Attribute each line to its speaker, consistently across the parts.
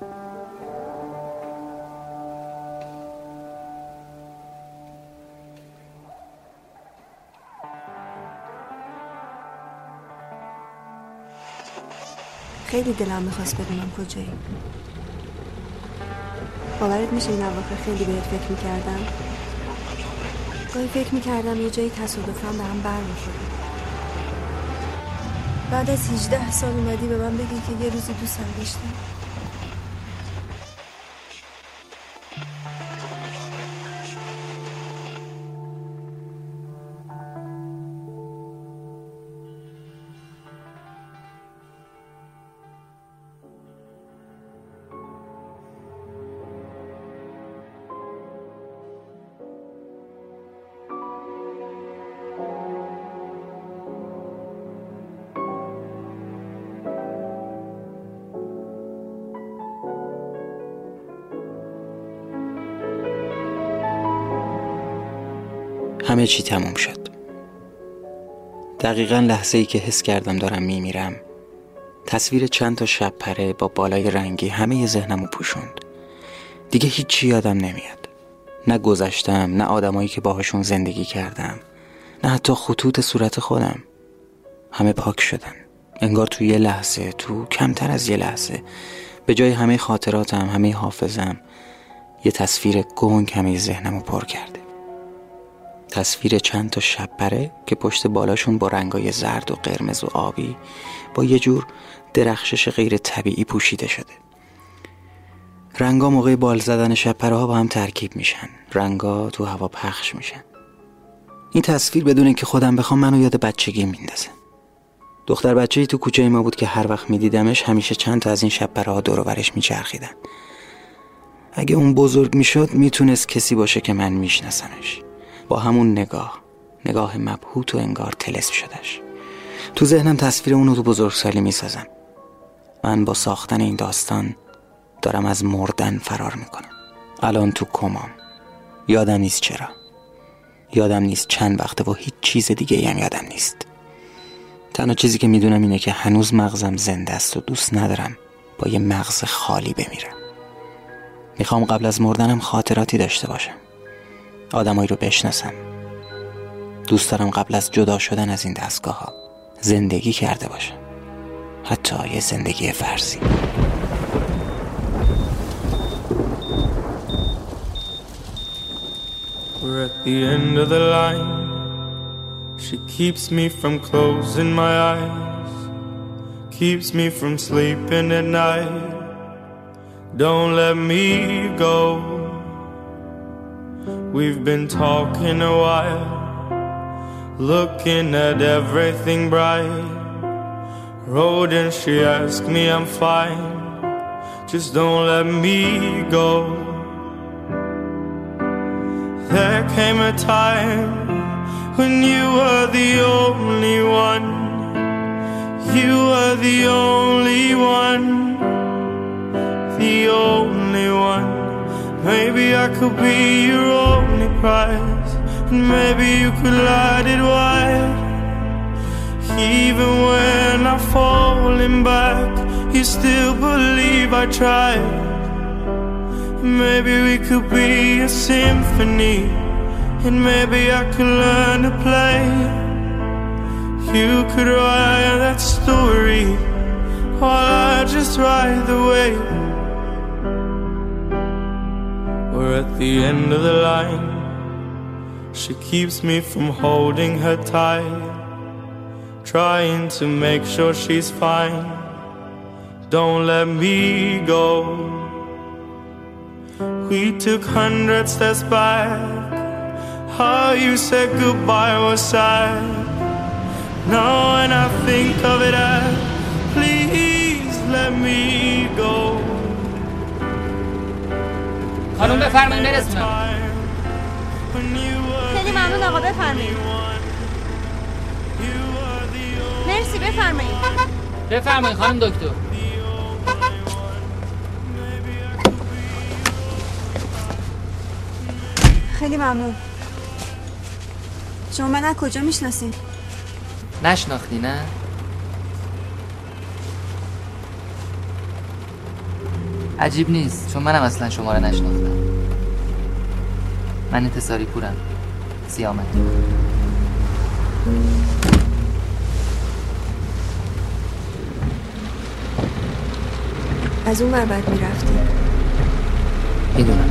Speaker 1: خیلی دلم می‌خواست بدونم کجایی. باورت میشه این اواخر خیلی بهت فکر می‌کردم؟ گاهی فکر می‌کردم یه جایی تصادفا به هم بر بعد از 18 سال اومدی به من بگی که یه روزی دوستم داشتم.
Speaker 2: همه چی تموم شد. دقیقا لحظه ای که حس کردم دارم میمیرم. تصویر چند تا شب پره با بالای رنگی همه ذهنمو پوشوند. دیگه هیچی یادم نمیاد. نه گذشتم نه آدمایی که باهاشون زندگی کردم نه حتی خطوط صورت خودم. همه پاک شدن. انگار تو یه لحظه تو کمتر از یه لحظه. به جای همه خاطراتم همه حافظم یه تصویر گنگ همه ذهنمو پر کرده. تصویر چند تا شب پره که پشت بالاشون با رنگای زرد و قرمز و آبی با یه جور درخشش غیر طبیعی پوشیده شده. رنگا موقع بال زدن شب ها با هم ترکیب میشن. رنگا تو هوا پخش میشن. این تصویر بدون اینکه خودم بخوام منو یاد بچگی میندازه. دختر بچه ای تو کوچه ما بود که هر وقت میدیدمش همیشه چند تا از این شب ها دور ورش میچرخیدن. اگه اون بزرگ می‌شد می‌تونست کسی باشه که من میشناسمش. با همون نگاه. نگاه مبهوت و انگار تلسم شدش تو ذهنم تصویر اونو تو بزرگسالی می‌سازم. من با ساختن این داستان دارم از مردن فرار می‌کنم. الان تو کمام. یادم نیست چرا. یادم نیست چند وقته و هیچ چیز دیگه هم یادم نیست. تنها چیزی که می‌دونم اینه که هنوز مغزم زنده است و دوست ندارم با یه مغز خالی بمیرم. می‌خوام قبل از مردنم خاطراتی داشته باشم. آدمایی رو بشناسم دوست دارم قبل از جدا شدن از این دستگاه ها زندگی کرده باشم حتی یه زندگی فرضی We're at the end of the line She keeps me from closing my eyes Keeps me from sleeping at night Don't let me go We've been talking a while, looking at everything bright. Road and she asked me I'm fine, just don't let me go. There came a time when you were the only one, you were the only one, the only one. Maybe I could be your only prize, and maybe you could light it wide. Even when I'm falling back, you still believe I tried. Maybe we could be a symphony, and maybe I could learn to play. You could write that story, while I just ride the wave. We're at the end of the line. She keeps me from holding her tight. Trying to make sure she's fine. Don't let me go. We took hundred steps back. How you said goodbye was sad. Now when I think of it, I please let me
Speaker 3: خانم بفرمایید برسونم.
Speaker 1: خیلی ممنون آقا بفرمایید مرسی بفرمایید
Speaker 3: بفرمایید خانم دکتر.
Speaker 1: خیلی ممنون. شما من از کجا می‌شناسید
Speaker 3: نشناختی نه؟
Speaker 1: خیلی ممنون
Speaker 3: عجیب نیست چون منم اصلا شما رو نشناختم. من انتصاری پورم. سیامک
Speaker 1: از اون ور بعد می‌رفتی.
Speaker 3: می‌دونم.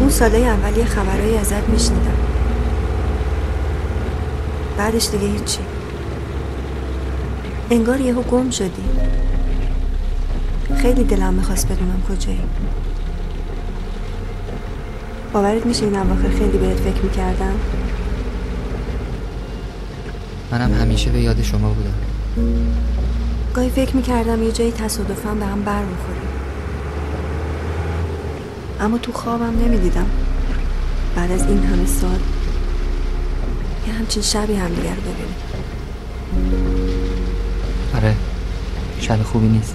Speaker 1: اون ساله اول یه خبرایی ازت میشنیدم. بعدش دیگه هیچی. انگار یهو گم شدی. خیلی دلم می‌خواست بدونم کجایی. باورت میشه این اواخر خیلی بهت فکر می‌کردم؟
Speaker 3: منم همیشه به یاد شما بودم.
Speaker 1: گاهی فکر می‌کردم یه جایی تصادفا به هم بر اما تو خوابم نمی‌دیدم. بعد از این همه سال یه همچین شبی همدیگه رو ببینیم.
Speaker 3: آره شب خوبی نیست.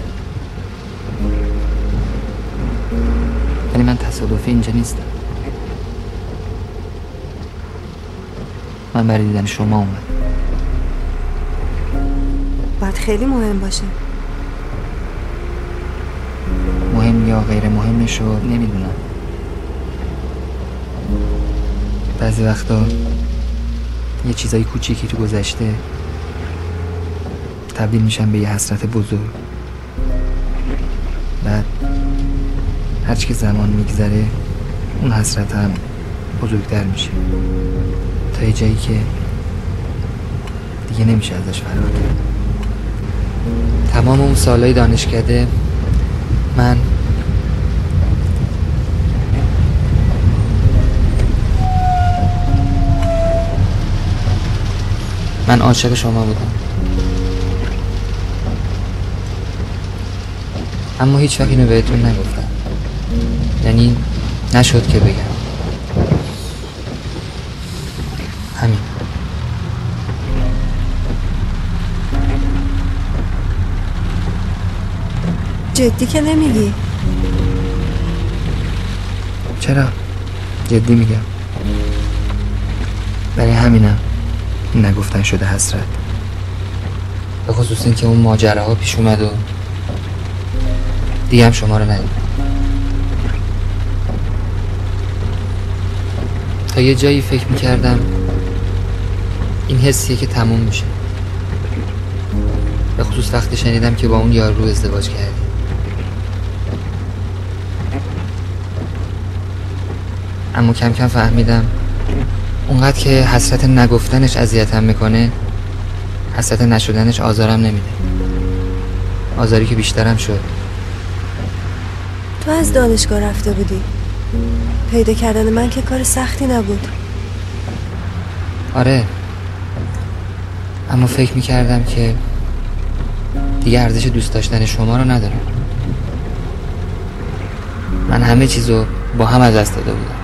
Speaker 3: ولی من تصادفی اینجا نیستم. من برای دیدن شما اومد
Speaker 1: باید خیلی مهم باشه.
Speaker 3: مهم یا غیر مهمش رو نمی‌دونم. بعضی وقتا یه چیزای کوچیکی تو گذشته تبدیل میشن به یه حسرت بزرگ. بعد هرچی که زمان میگذره اون حسرت هم بزرگتر میشه. تا یه جایی که دیگه نمیشه ازش فرار کرد. تمام اون سالهای دانشکده من من عاشق شما بودم. اما هیچ وقت اینو بهتون نگفتم. یعنی نشد که بگم. همین.
Speaker 1: جدی که نمیگی؟
Speaker 3: چرا؟ جدی میگم. برای همینم. نگفتن شده حسرت. به خصوص اینکه اون ماجراها پیش اومد و دیگه هم شما رو ندیدم. تا یه جایی فکر می‌کردم این حسیه که تموم میشه. به خصوص وقتی شنیدم که با اون یار رو ازدواج کردی. اما کم کم فهمیدم اونقدر که حسرت نگفتنش اذیتم می‌کنه حسرت نشدنش آزارم نمیده. آزاری که بیشترم شد.
Speaker 1: تو از دانشگاه رفته بودی. پیدا کردن من که کار سختی نبود.
Speaker 3: آره. اما فکر می‌کردم که دیگه ارزش دوست داشتن شما رو ندارم. من همه چیزو با هم از دست داده بودم.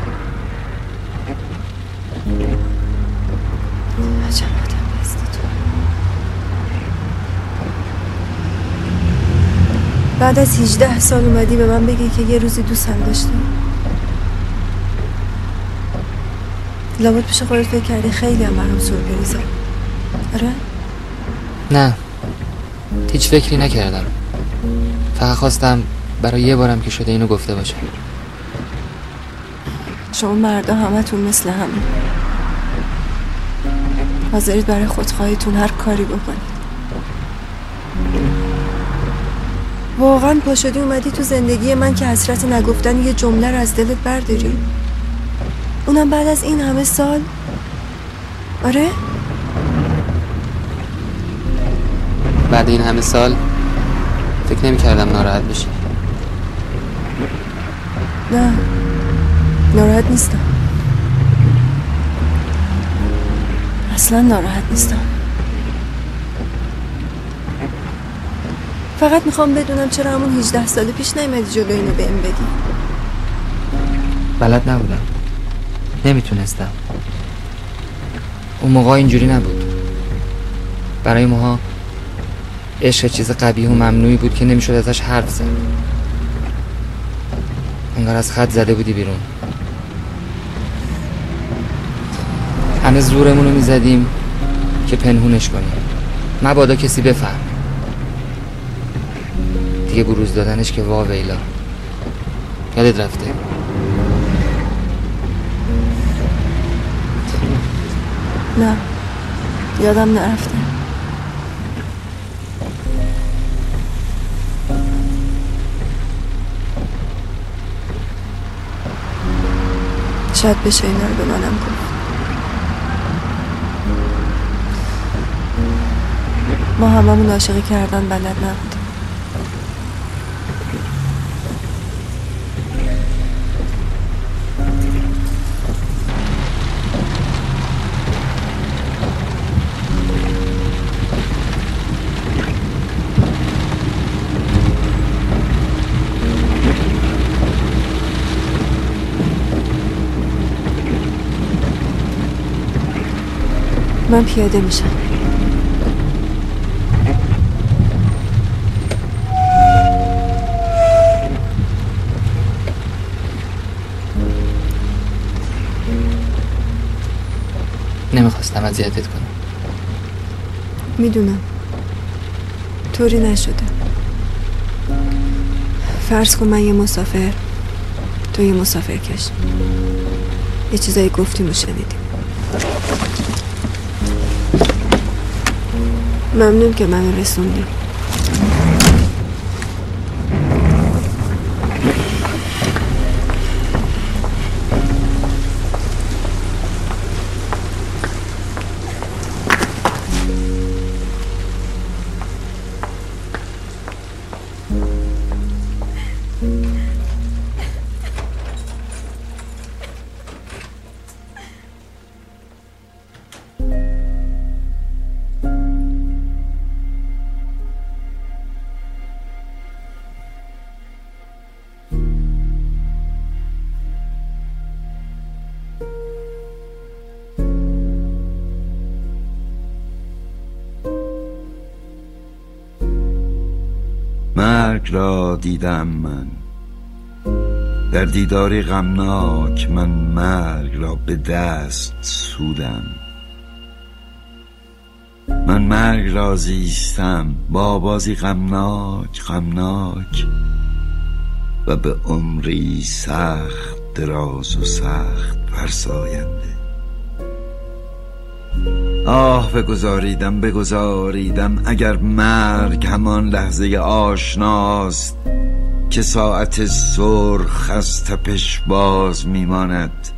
Speaker 1: بعد از 18 سال اومدی به من بگی که یه روزی دوستم داشتی. لابد پیش خودت فکر کردی خیلی هم برام سورپریزه آره؟
Speaker 3: نه. هیچ فکری نکردم. فقط خواستم برای یه بارم که شده اینو گفته باشم
Speaker 1: شما مردا همتون مثل همین حاضرید برای خودخواهیتون هر کاری بکنید. واقعا پا شدی اومدی تو زندگی من که حسرت نگفتن یه جمله رو از دلت برداری. اونم بعد از این همه سال؟ آره؟
Speaker 3: بعد این همه سال فکر نمی کردم ناراحت بشی.
Speaker 1: نه. ناراحت نیستم. اصلا ناراحت نیستم. فقط می‌خوام بدونم چرا همون 18 سال پیش نیومدی جلو اینو بهم بگی
Speaker 3: بلد نبودم. نمی‌تونستم. اون موقع اینجوری نبود. برای ماها عشق چیز قبیه و ممنوعی بود که نمی‌شد ازش حرف زد. انگار از خط زده بودی بیرون. همه زورمون رو می‌زدیم که پنهونش کنیم. مبادا کسی بفهم. دیگه بروز دادنش که وا ویلا. یادت رفته؟
Speaker 1: نه. یادم نرفته. شاید بشه اینا رو به منم گفت. ما هممون عاشقی کردن بلد نبودیم. من پیاده میشم.
Speaker 3: نمی‌خواستم اذیتت کنم.
Speaker 1: می‌دونم. طوری نشده. فرض کن من یه مسافر تو یه مسافر کش. یه چیزایی گفتیم و شنیدیم. ممنون که منو رسوندی.
Speaker 4: مرگ را دیدم من. در دیداری غمناک من مرگ را به دست سودم. من مرگ را زیستم با بازی غمناک غمناک و به عمری سخت دراز و سخت فرساینده. آه بگذاریدم بگذاریدم اگر مرگ همان لحظه آشناست که ساعت سرخ از تپش باز میماند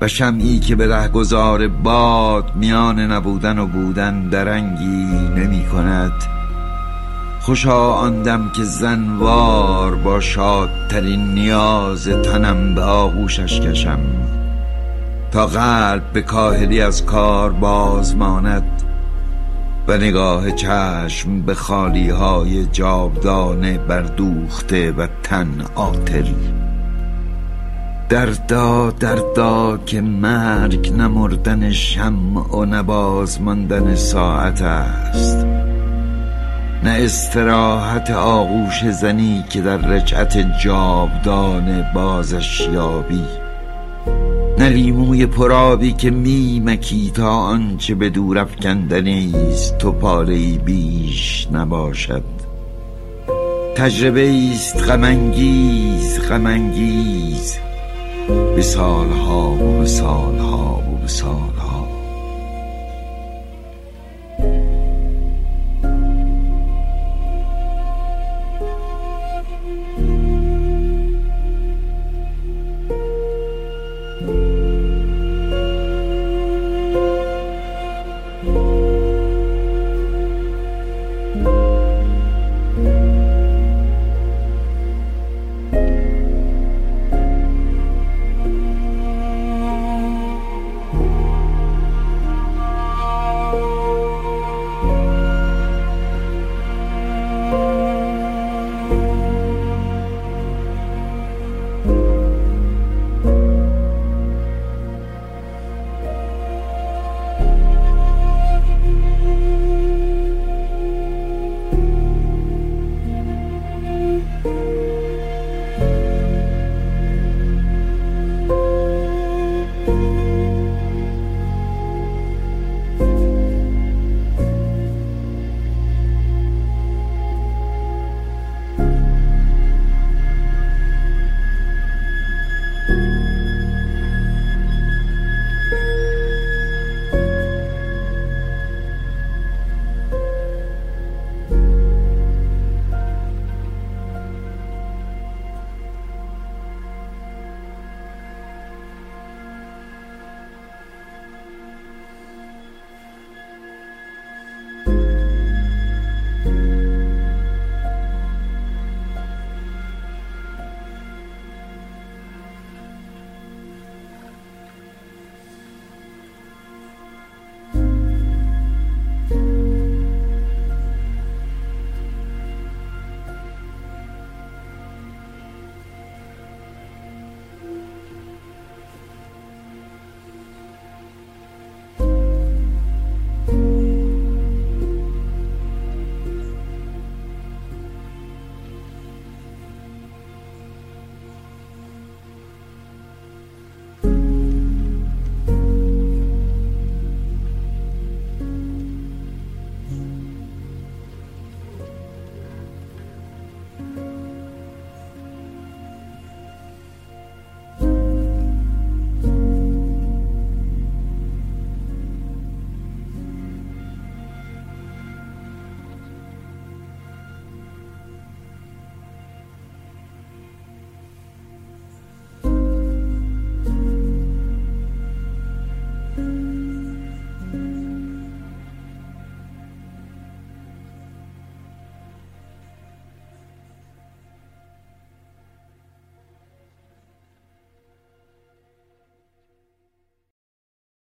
Speaker 4: و شمعی که به رهگذار باد میان نبودن و بودن درنگی نمی کند خوشا آندم که زنوار با شادترین نیاز تنم به آغوشش کشم. تا قلب به کاهلی از کار باز ماند و نگاه چشم به خالی های جاودانه بردوخته و تن آتل دردا دردا که مرگ نمردن شمع و نباز ماندن ساعت است. نه استراحت آغوش زنی که در رجعت جاودانه بازش یابی. نه لیموی پرابی که میمکی تا آنچه به دور است تو پاره بیش نباشد. تجربه است غمانگیز غمانگیز به سالها و به سالها و به سالها.